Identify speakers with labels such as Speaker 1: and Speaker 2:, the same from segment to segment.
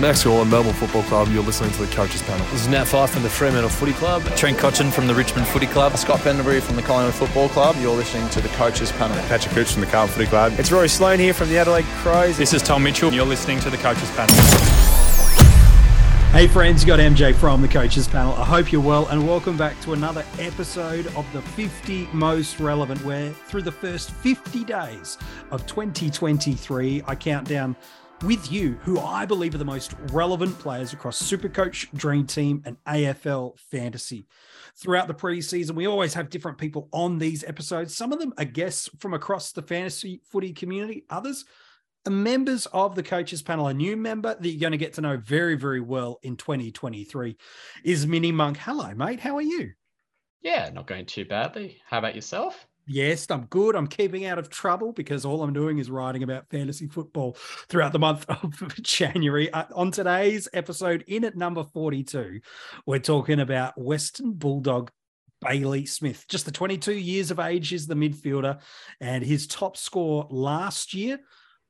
Speaker 1: Max Gawn, Melbourne Football Club. You're listening to the Coaches Panel.
Speaker 2: This is Nat Fyfe from the Fremantle Footy Club.
Speaker 3: Trent Cotchin from the Richmond Footy Club.
Speaker 4: Scott Pendlebury from the Collingwood Football Club. You're listening to the Coaches Panel.
Speaker 5: Patrick Cooch from the Carlton Footy Club.
Speaker 6: It's Rory Sloane here from the Adelaide Crows.
Speaker 7: This is Tom Mitchell. You're listening to the Coaches Panel.
Speaker 8: Hey friends, you got MJ from the Coaches Panel. I hope you're well and welcome back to another episode of the 50 Most Relevant, where through the first 50 days of 2023, I count down with you who I believe are the most relevant players across Supercoach, Dream Team, and AFL Fantasy. Throughout the preseason, we always have different people on these episodes. Some of them are guests from across the fantasy footy community, others are members of the coaches panel. A new member that you're going to get to know very, very well in 2023 is Mini Monk. Hello, mate. How are you?
Speaker 9: Yeah, not going too badly. How about yourself?
Speaker 8: Yes, I'm good. I'm keeping out of trouble because all I'm doing is writing about fantasy football throughout the month of January. Uh, on today's episode, in at number 42, we're talking about Western Bulldog Bailey Smith. Just the 22 years of age is the midfielder, and his top score last year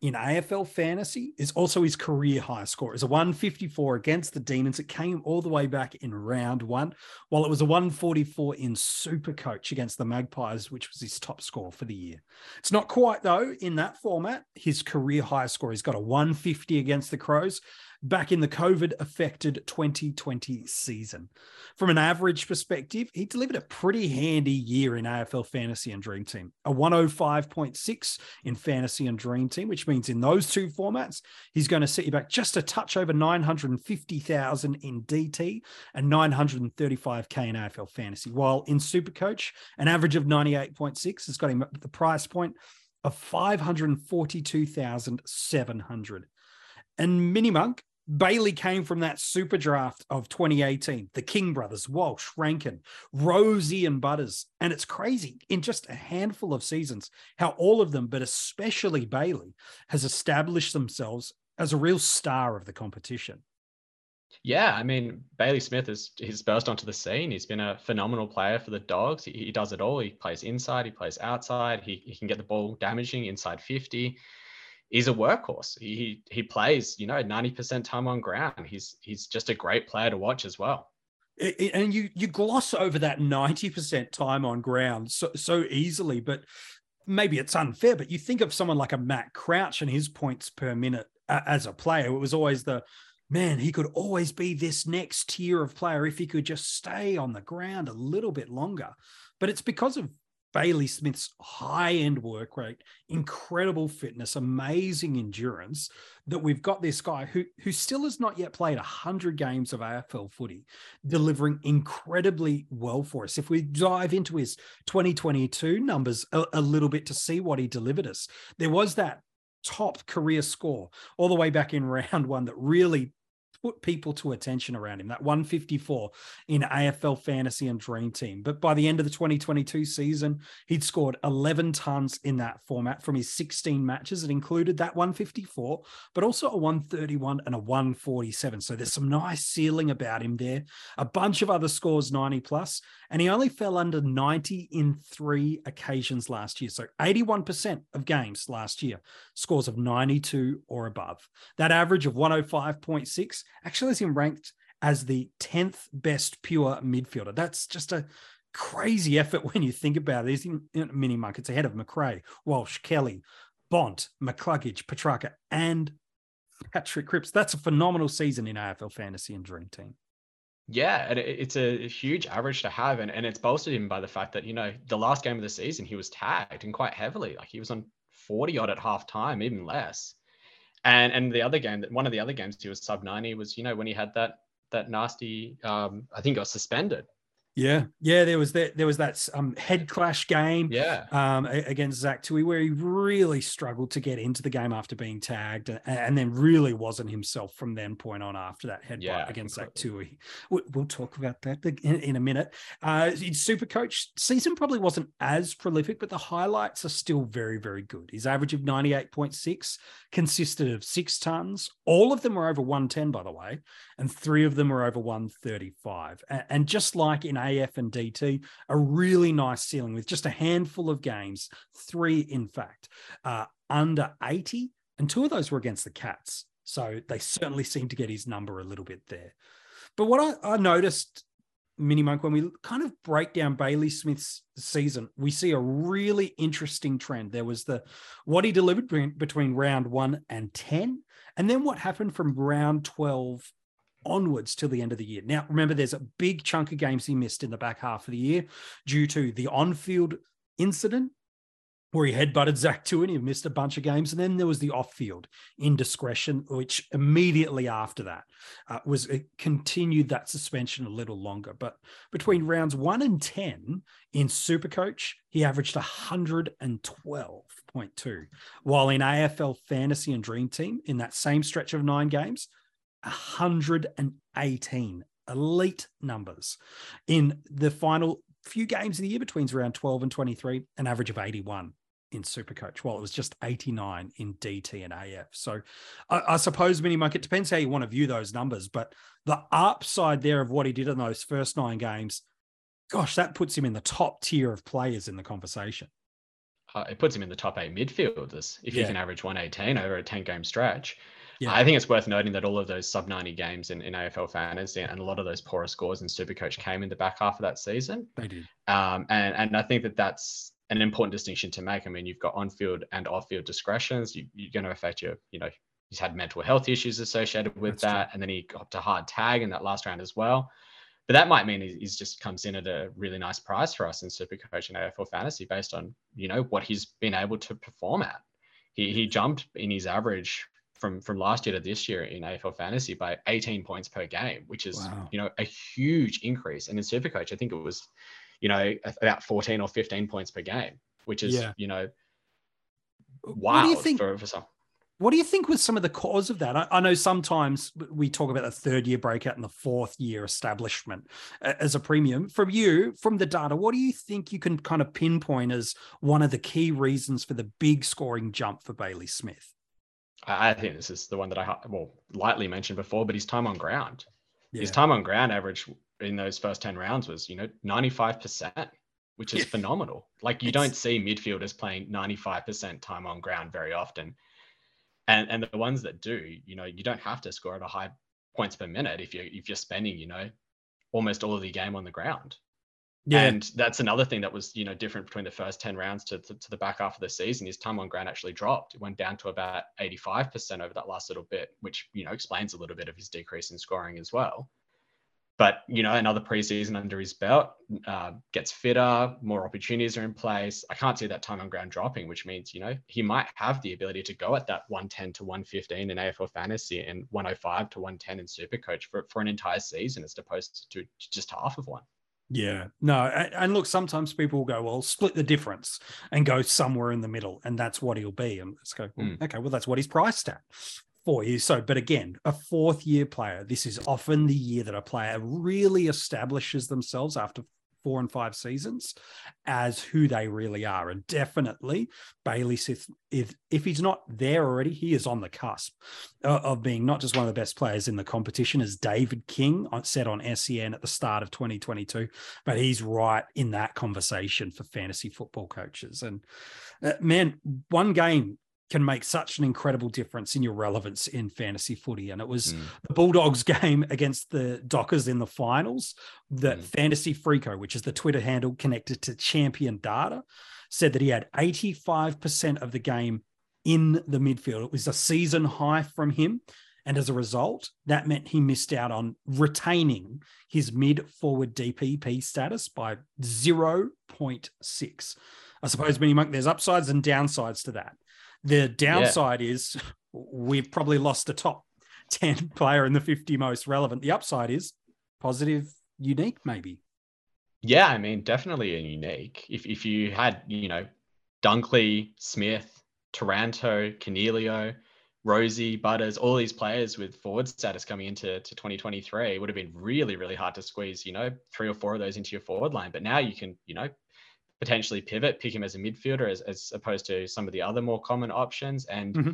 Speaker 8: in AFL fantasy is also his career high score. It's a 154 against the Demons. It came all the way back in round one, while it was a 144 in Super Coach against the Magpies, which was his top score for the year. It's not quite, though, in that format. His career high score, he's got a 150 against the Crows back in the COVID affected 2020 season. From an average perspective, he delivered a pretty handy year in AFL Fantasy and Dream Team, a 105.6 in Fantasy and Dream Team, which means in those two formats, he's going to set you back just a touch over 950,000 in DT and 935K in AFL Fantasy. While in Supercoach, an average of 98.6 has got him at the price point of 542,700. And Mini Monk Bailey came from that super draft of 2018. The King brothers, Walsh, Rankin, Rozee, and Butters. And it's crazy in just a handful of seasons how all of them, but especially Bailey, has established themselves as a real star of the competition.
Speaker 9: Yeah, I mean Bailey Smith is he's burst onto the scene. He's been a phenomenal player for the Dogs. He, he does it all. He plays inside, he plays outside. He, he can get the ball damaging inside 50 he's a workhorse. He he plays, you know, 90% time on ground. He's he's just a great player to watch as well.
Speaker 8: And you you gloss over that 90% time on ground so so easily, but maybe it's unfair, but you think of someone like a Matt Crouch and his points per minute as a player. It was always the man, he could always be this next tier of player if he could just stay on the ground a little bit longer. But it's because of Bailey Smith's high end work rate, incredible fitness, amazing endurance, that we've got this guy who, who still has not yet played 100 games of AFL footy, delivering incredibly well for us. If we dive into his 2022 numbers a, a little bit to see what he delivered us, there was that top career score all the way back in round one that really put people to attention around him. That 154 in AFL Fantasy and Dream Team. But by the end of the 2022 season, he'd scored 11 tons in that format from his 16 matches. It included that 154, but also a 131 and a 147. So there's some nice ceiling about him there. A bunch of other scores 90 plus, and he only fell under 90 in three occasions last year. So 81% of games last year, scores of 92 or above. That average of 105.6 actually has him ranked as the 10th best pure midfielder. That's just a crazy effort when you think about it. He's in, in mini markets ahead of Macrae, Walsh, Kelly, Bont, McCluggage, Petrarca, and Patrick Cripps. That's a phenomenal season in AFL Fantasy and Dream Team.
Speaker 9: Yeah, and it's a huge average to have, and, and it's bolstered him by the fact that you know the last game of the season he was tagged and quite heavily, like he was on forty odd at half time, even less. And and the other game that one of the other games he was sub 90 was, you know, when he had that that nasty um I think got suspended
Speaker 8: yeah, yeah. There was that. There was that um, head clash game.
Speaker 9: Yeah.
Speaker 8: Um, against Zach Tuohy, where he really struggled to get into the game after being tagged, and, and then really wasn't himself from then point on after that headbutt yeah, against Zach Tuohy. We'll talk about that in, in a minute. Uh, Super Coach season probably wasn't as prolific, but the highlights are still very, very good. His average of ninety eight point six consisted of six tons. All of them were over one ten, by the way, and three of them were over one thirty five. And, and just like in AF and DT, a really nice ceiling with just a handful of games, three in fact, uh, under 80. And two of those were against the Cats. So they certainly seem to get his number a little bit there. But what I, I noticed, Mini Monk, when we kind of break down Bailey Smith's season, we see a really interesting trend. There was the what he delivered between round one and 10, and then what happened from round 12 onwards till the end of the year. Now, remember, there's a big chunk of games he missed in the back half of the year due to the on field incident where he headbutted Zach Tuohy. He missed a bunch of games. And then there was the off field indiscretion, which immediately after that uh, was it continued that suspension a little longer. But between rounds one and 10 in Supercoach, he averaged 112.2, while in AFL Fantasy and Dream Team, in that same stretch of nine games, 118 elite numbers. In the final few games of the year between round 12 and 23, an average of 81 in Supercoach, while it was just 89 in DT and AF. So I, I suppose, Mini Monk, it depends how you want to view those numbers, but the upside there of what he did in those first nine games, gosh, that puts him in the top tier of players in the conversation.
Speaker 9: Uh, it puts him in the top eight midfielders if yeah. he can average 118 over a 10 game stretch.
Speaker 8: Yeah.
Speaker 9: I think it's worth noting that all of those sub 90 games in, in AFL fantasy and a lot of those poorer scores in Supercoach came in the back half of that season.
Speaker 8: They did.
Speaker 9: Um, and, and I think that that's an important distinction to make. I mean, you've got on field and off field discretions. You, you're going to affect your, you know, he's had mental health issues associated with that's that. True. And then he got to hard tag in that last round as well. But that might mean he's just comes in at a really nice price for us in Supercoach and AFL fantasy based on, you know, what he's been able to perform at. He, he jumped in his average from from last year to this year in AFL fantasy by 18 points per game, which is wow. you know a huge increase. And in Supercoach, I think it was you know about 14 or 15 points per game, which is yeah. you know wild what do you think, for, for some.
Speaker 8: What do you think was some of the cause of that? I, I, know sometimes we talk about the third year breakout and the fourth year establishment as a premium. From you, from the data, what do you think you can kind of pinpoint as one of the key reasons for the big scoring jump for Bailey Smith?
Speaker 9: I think this is the one that I well lightly mentioned before, but his time on ground, yeah. his time on ground average in those first ten rounds was you know ninety five percent, which is yeah. phenomenal. Like you it's... don't see midfielders playing ninety five percent time on ground very often, and and the ones that do, you know, you don't have to score at a high points per minute if you if you're spending you know almost all of the game on the ground. Yeah. And that's another thing that was, you know, different between the first 10 rounds to, to, to, the back half of the season. His time on ground actually dropped. It went down to about 85% over that last little bit, which, you know, explains a little bit of his decrease in scoring as well. But, you know, another preseason under his belt, uh, gets fitter, more opportunities are in place. I can't see that time on ground dropping, which means, you know, he might have the ability to go at that 110 to 115 in AFL fantasy and 105 to 110 in super coach for, for an entire season as opposed to just half of one.
Speaker 8: Yeah, no, and look, sometimes people will go, well, split the difference and go somewhere in the middle, and that's what he'll be. And let's go, well, mm. okay, well, that's what he's priced at for you. So, but again, a fourth year player, this is often the year that a player really establishes themselves after four and five seasons as who they really are. And definitely Bailey Smith, if, if he's not there already, he is on the cusp of being not just one of the best players in the competition, as David King said on SEN at the start of 2022, but he's right in that conversation for fantasy football coaches. And uh, man, one game can make such an incredible difference in your relevance in fantasy footy. And it was mm. the Bulldogs game against the Dockers in the finals that mm. Fantasy Freako, which is the Twitter handle connected to Champion Data, said that he had 85% of the game in the midfield. It was a season high from him. And as a result, that meant he missed out on retaining his mid forward DPP status by 0.6. I suppose, Mini Monk, there's upsides and downsides to that. The downside yeah. is we've probably lost a top 10 player in the 50 most relevant. The upside is positive, unique, maybe.
Speaker 9: Yeah, I mean, definitely a unique. If if you had, you know, Dunkley, Smith, Taranto, Coniglio, Rozee, Butters, all these players with forward status coming into to 2023, it would have been really, really hard to squeeze, you know, three or four of those into your forward line. But now you can, you know, potentially pivot, pick him as a midfielder as, as opposed to some of the other more common options. And mm-hmm.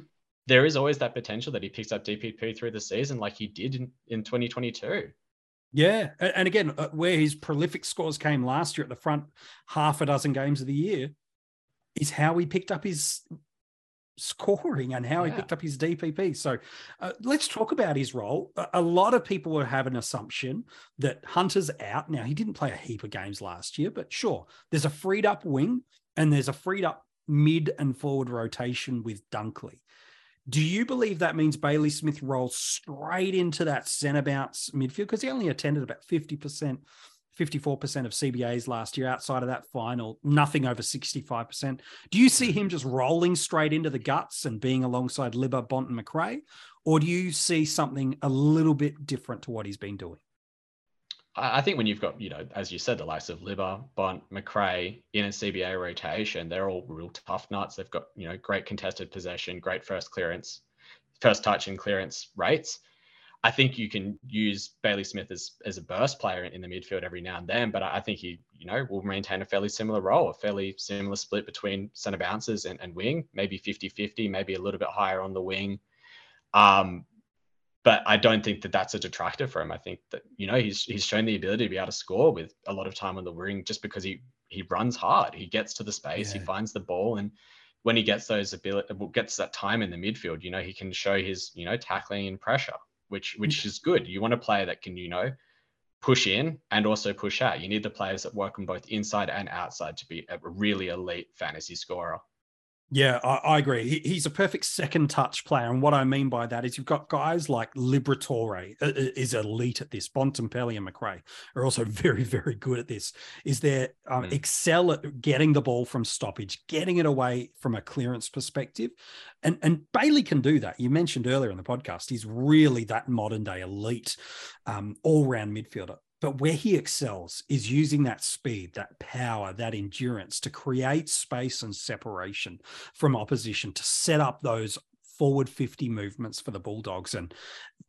Speaker 9: there is always that potential that he picks up DPP through the season like he did in, in 2022.
Speaker 8: Yeah. And again, uh, where his prolific scores came last year at the front half a dozen games of the year is how he picked up his scoring and how
Speaker 9: Yeah.
Speaker 8: he picked up his DPP. So uh, let's talk about his role. A, a lot of people would have an assumption that Hunter's out. Now, he didn't play a heap of games last year, but sure, there's a freed up wing and there's a freed up mid and forward rotation with Dunkley. Do you believe that means Bailey Smith rolls straight into that centre bounce midfield? Because he only attended about 50%, 54% of CBAs last year outside of that final, nothing over 65%. Do you see him just rolling straight into the guts and being alongside Libba, Bont, and Macrae? Or do you see something a little bit different to what he's been doing?
Speaker 9: I think when you've got, you know, as you said, the likes of Libba, Bont, Macrae in a CBA rotation, they're all real tough nuts. They've got, you know, great contested possession, great first clearance, first touch and clearance rates. I think you can use Bailey Smith as as a burst player in the midfield every now and then, but I think he, you know, will maintain a fairly similar role, a fairly similar split between centre bounces and, and wing, maybe 50-50, maybe a little bit higher on the wing. Um, but I don't think that that's a detractor for him. I think that you know he's he's shown the ability to be able to score with a lot of time on the wing just because he he runs hard. He gets to the space, he finds the ball, and when he gets those ability, gets that time in the midfield, you know he can show his you know tackling and pressure, which mm. which is good. You want a player that can you know push in and also push out. You need the players that work on both inside and outside to be a really elite fantasy scorer.
Speaker 8: Yeah, I, I agree. He, he's a perfect second touch player. And what I mean by that is you've got guys like Liberatore uh, uh, is elite at this. Bontempelli and Macrae are also very, very good at this. Is there um,
Speaker 9: Mm.
Speaker 8: excel at getting the ball from stoppage, getting it away from a clearance perspective. And, and Bailey can do that. You mentioned earlier in the podcast, he's really that modern day elite um, all round midfielder. But where he excels is using that speed, that power, that endurance to create space and separation from opposition to set up those forward 50 movements for the Bulldogs. And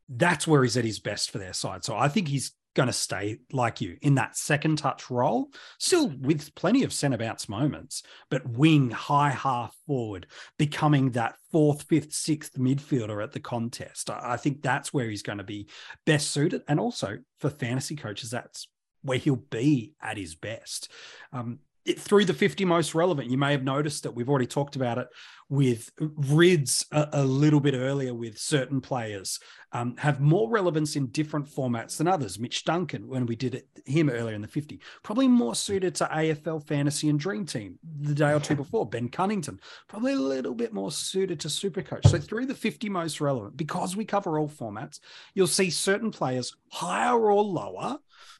Speaker 8: that's where he's at his best for their side. So I think he's going to stay like you in that second touch role, still with plenty of centre bounce moments, but wing high half forward, becoming that fourth, fifth, sixth midfielder at the contest. I think that's where he's going to be best suited. And also for fantasy coaches, that's where he'll be at his best. Um, through the 50 most relevant, you may have noticed that we've already talked about it with Rids a, a little bit earlier with certain players um, have more relevance in different formats than others. Mitch Duncan, when we did it him earlier in the 50, probably more suited to AFL Fantasy and Dream Team the day or two before. Ben Cunnington, probably a little bit more suited to Supercoach. So through the 50 most relevant, because we cover all formats, you'll see certain players higher or lower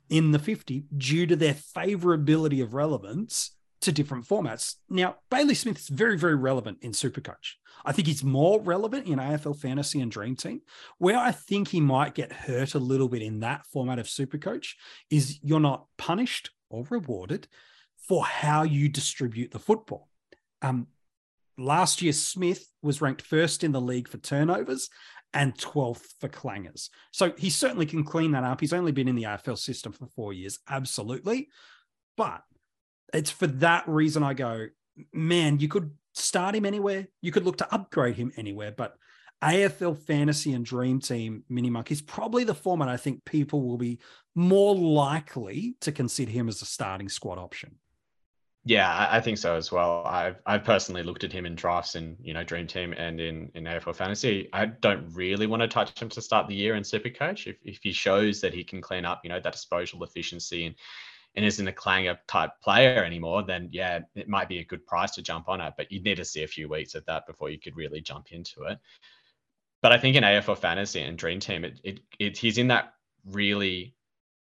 Speaker 8: in the 50 due to their favorability of relevance to different formats. Now, Bailey Smith is very, very relevant in Supercoach. I think he's more relevant in AFL Fantasy and Dream Team. Where I think he might get hurt a little bit in that format of Supercoach is you're not punished or rewarded for how you distribute the football. Um, last year, Smith was ranked first in the league for turnovers and 12th for clangers. So he certainly can clean that up. He's only been in the AFL system for four years, absolutely. But it's for that reason I go, man, you could start him anywhere. You could look to upgrade him anywhere. But AFL Fantasy and Dream Team Mini Monk is probably the format I think people will be more likely to consider him as a starting squad option.
Speaker 9: Yeah, I think so as well. I've I've personally looked at him in drafts in you know Dream Team and in in AFL Fantasy. I don't really want to touch him to start the year in Supercoach. If if he shows that he can clean up, you know, that disposal efficiency and and isn't a clanger type player anymore, then yeah, it might be a good price to jump on it. But you'd need to see a few weeks of that before you could really jump into it. But I think in AFL Fantasy and Dream Team, it it, it he's in that really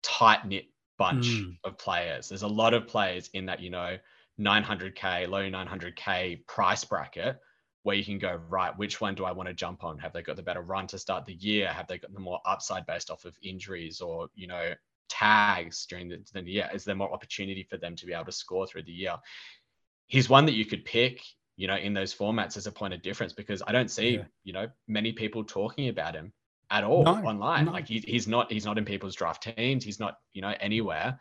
Speaker 9: tight knit bunch
Speaker 8: Mm.
Speaker 9: of players. There's a lot of players in that, you know, 900k, low 900k price bracket where you can go, right, which one do I want to jump on? Have they got the better run to start the year? Have they got the more upside based off of injuries or, you know, tags during the, the year? Is there more opportunity for them to be able to score through the year? He's one that you could pick, you know, in those formats as a point of difference because I don't see,
Speaker 8: Yeah.
Speaker 9: you know, many people talking about him at all
Speaker 8: No,
Speaker 9: online.
Speaker 8: no.
Speaker 9: Like he, he's not he's not in people's draft teams. He's not you know anywhere,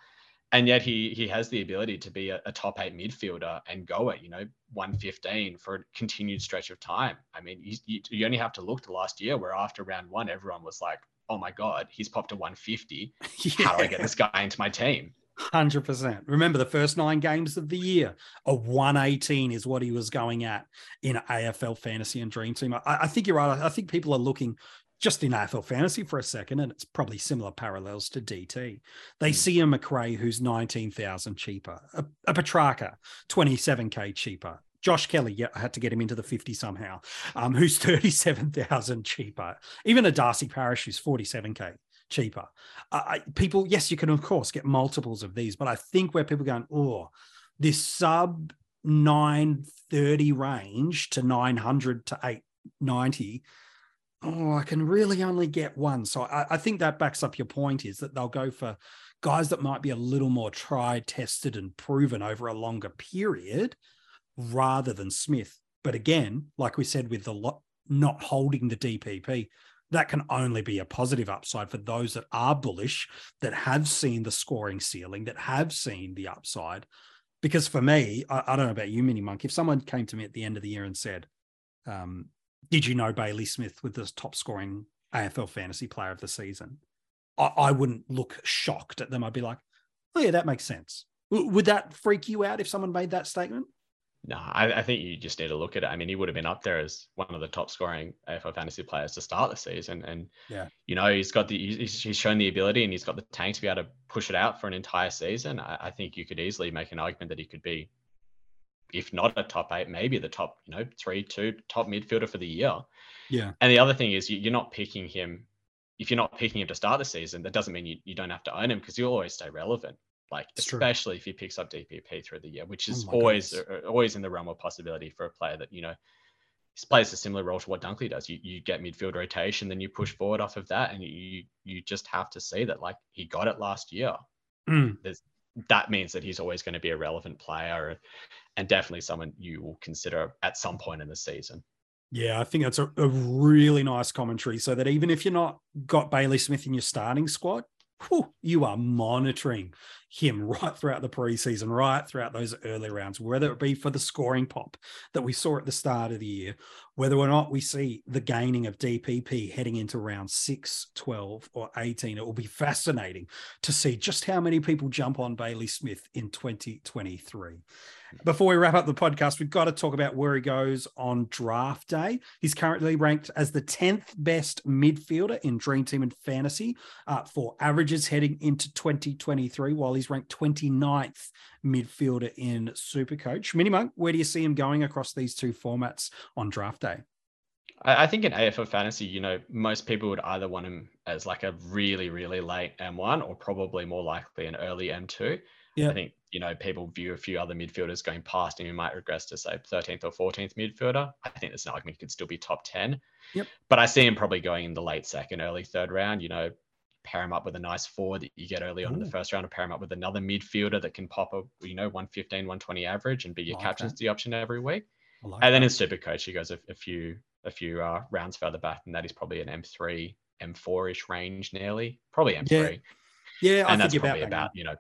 Speaker 9: and yet he he has the ability to be a, a top eight midfielder and go at you know 115 for a continued stretch of time. I mean, you, you, only have to look to last year where after round one everyone was like, oh my god, he's popped to 150. How do I get this guy into my team?
Speaker 8: Hundred percent. Remember the first nine games of the year, a one eighteen is what he was going at in AFL fantasy and dream team. I, I, think you're right. I think people are looking just in AFL fantasy for a second, and it's probably similar parallels to DT. They mm. see a Macrae who's nineteen thousand cheaper, a, a Petrarca twenty seven k cheaper, Josh Kelly, yeah, I had to get him into the 50 somehow, um, who's 37,000 cheaper. Even a Darcy Parish who's 47K cheaper. Uh, people, yes, you can of course get multiples of these, but I think where people going, oh, this sub 930 range to 900 to 890 oh i can really only get one so I, I, think that backs up your point is that they'll go for guys that might be a little more tried tested and proven over a longer period rather than smith but again like we said with the lot not holding the dpp that can only be a positive upside for those that are bullish, that have seen the scoring ceiling, that have seen the upside. Because for me, I, I don't know about you, Mini Monk, if someone came to me at the end of the year and said, um, Did you know Bailey Smith was the top scoring AFL fantasy player of the season? I, I wouldn't look shocked at them. I'd be like, Oh, yeah, that makes sense. W- would that freak you out if someone made that statement?
Speaker 9: No, I, I, think you just need to look at it. I mean, he would have been up there as one of the top scoring AFL fantasy players to start the season, and
Speaker 8: yeah,
Speaker 9: you know, he's got the he's, he's shown the ability and he's got the tank to be able to push it out for an entire season. I, I think you could easily make an argument that he could be, if not a top eight, maybe the top, you know, three, two top midfielder for the year.
Speaker 8: Yeah.
Speaker 9: And the other thing is, you, you're not picking him. If you're not picking him to start the season, that doesn't mean you, you don't have to own him because you'll always stay relevant like it's especially true. if he picks up DPP through the year, which is oh always uh, always in the realm of possibility for a player that you know plays a similar role to what Dunkley does. You you get midfield rotation, then you push forward off of that, and you you just have to see that like he got it last year.
Speaker 8: Mm.
Speaker 9: There's that means that he's always going to be a relevant player, and definitely someone you will consider at some point in the season.
Speaker 8: Yeah, I think that's a, a really nice commentary. So that even if you're not got Bailey Smith in your starting squad, whew, you are monitoring him right throughout the preseason, right throughout those early rounds, whether it be for the scoring pop that we saw at the start of the year, whether or not we see the gaining of DPP heading into round 6, 12, or 18. It will be fascinating to see just how many people jump on Bailey Smith in 2023. Before we wrap up the podcast, we've got to talk about where he goes on draft day. He's currently ranked as the 10th best midfielder in Dream Team and Fantasy uh, for averages heading into 2023, while he's ranked 29th midfielder in Supercoach. Monk, where do you see him going across these two formats on draft day?
Speaker 9: I think in AFL fantasy, you know, most people would either want him as like a really, really late M1 or probably more likely an early M2.
Speaker 8: Yeah.
Speaker 9: I think, you know, people view a few other midfielders going past him who might regress to say 13th or 14th midfielder. I think there's an argument he could still be top 10.
Speaker 8: Yep.
Speaker 9: But I see him probably going in the late second, early third round, you know, pair him up with a nice forward that you get early on Ooh. in the first round, or pair him up with another midfielder that can pop a you know 115, 120 average and be your like captaincy option every week. Like and then in super coach, he goes a, a few a few uh, rounds further back, and that is probably an M3, M4 ish range nearly, probably M3.
Speaker 8: Yeah, yeah
Speaker 9: and
Speaker 8: I
Speaker 9: that's probably about, about you know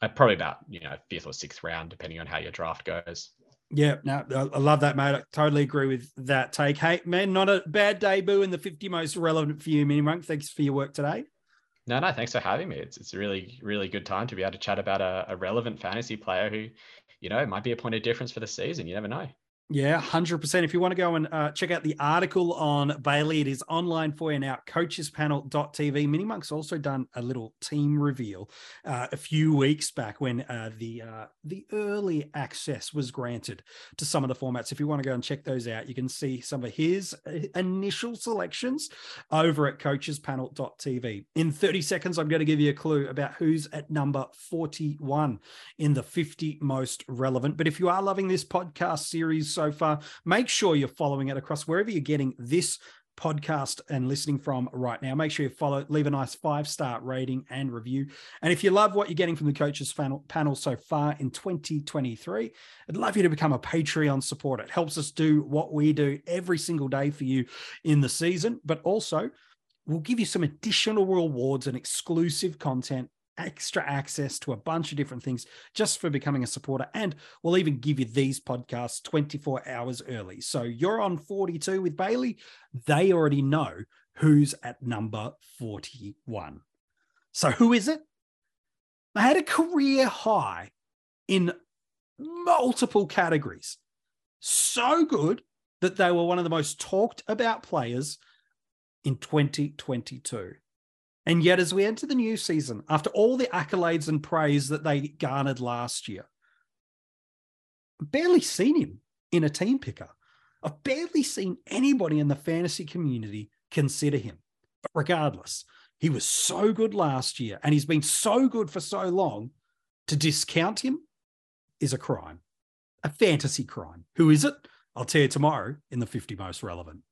Speaker 9: Uh, probably about you know fifth or sixth round, depending on how your draft goes.
Speaker 8: Yeah, no, I love that, mate. I totally agree with that take. Hey, man, not a bad debut in the 50 most relevant for you, Mini Monk. Thanks for your work today.
Speaker 9: No, no, thanks for having me. It's it's a really, really good time to be able to chat about a, a relevant fantasy player who, you know, might be a point of difference for the season. You never know.
Speaker 8: Yeah, 100%. If you want to go and uh, check out the article on Bailey, it is online for you now, coachespanel.tv. Mini Monk's also done a little team reveal uh, a few weeks back when uh, the uh, the early access was granted to some of the formats. If you want to go and check those out, you can see some of his uh, initial selections over at coachespanel.tv. In 30 seconds, I'm going to give you a clue about who's at number 41 in the 50 most relevant. But if you are loving this podcast series, so far. Make sure you're following it across wherever you're getting this podcast and listening from right now. Make sure you follow, leave a nice five star rating and review. And if you love what you're getting from the coaches panel, panel so far in 2023, I'd love you to become a Patreon supporter. It helps us do what we do every single day for you in the season, but also we'll give you some additional rewards and exclusive content extra access to a bunch of different things just for becoming a supporter. And we'll even give you these podcasts 24 hours early. So you're on 42 with Bailey. They already know who's at number 41. So who is it? They had a career high in multiple categories. So good that they were one of the most talked about players in 2022. And yet, as we enter the new season, after all the accolades and praise that they garnered last year, I've barely seen him in a team picker. I've barely seen anybody in the fantasy community consider him. But regardless, he was so good last year and he's been so good for so long. To discount him is a crime, a fantasy crime. Who is it? I'll tell you tomorrow in the 50 most relevant.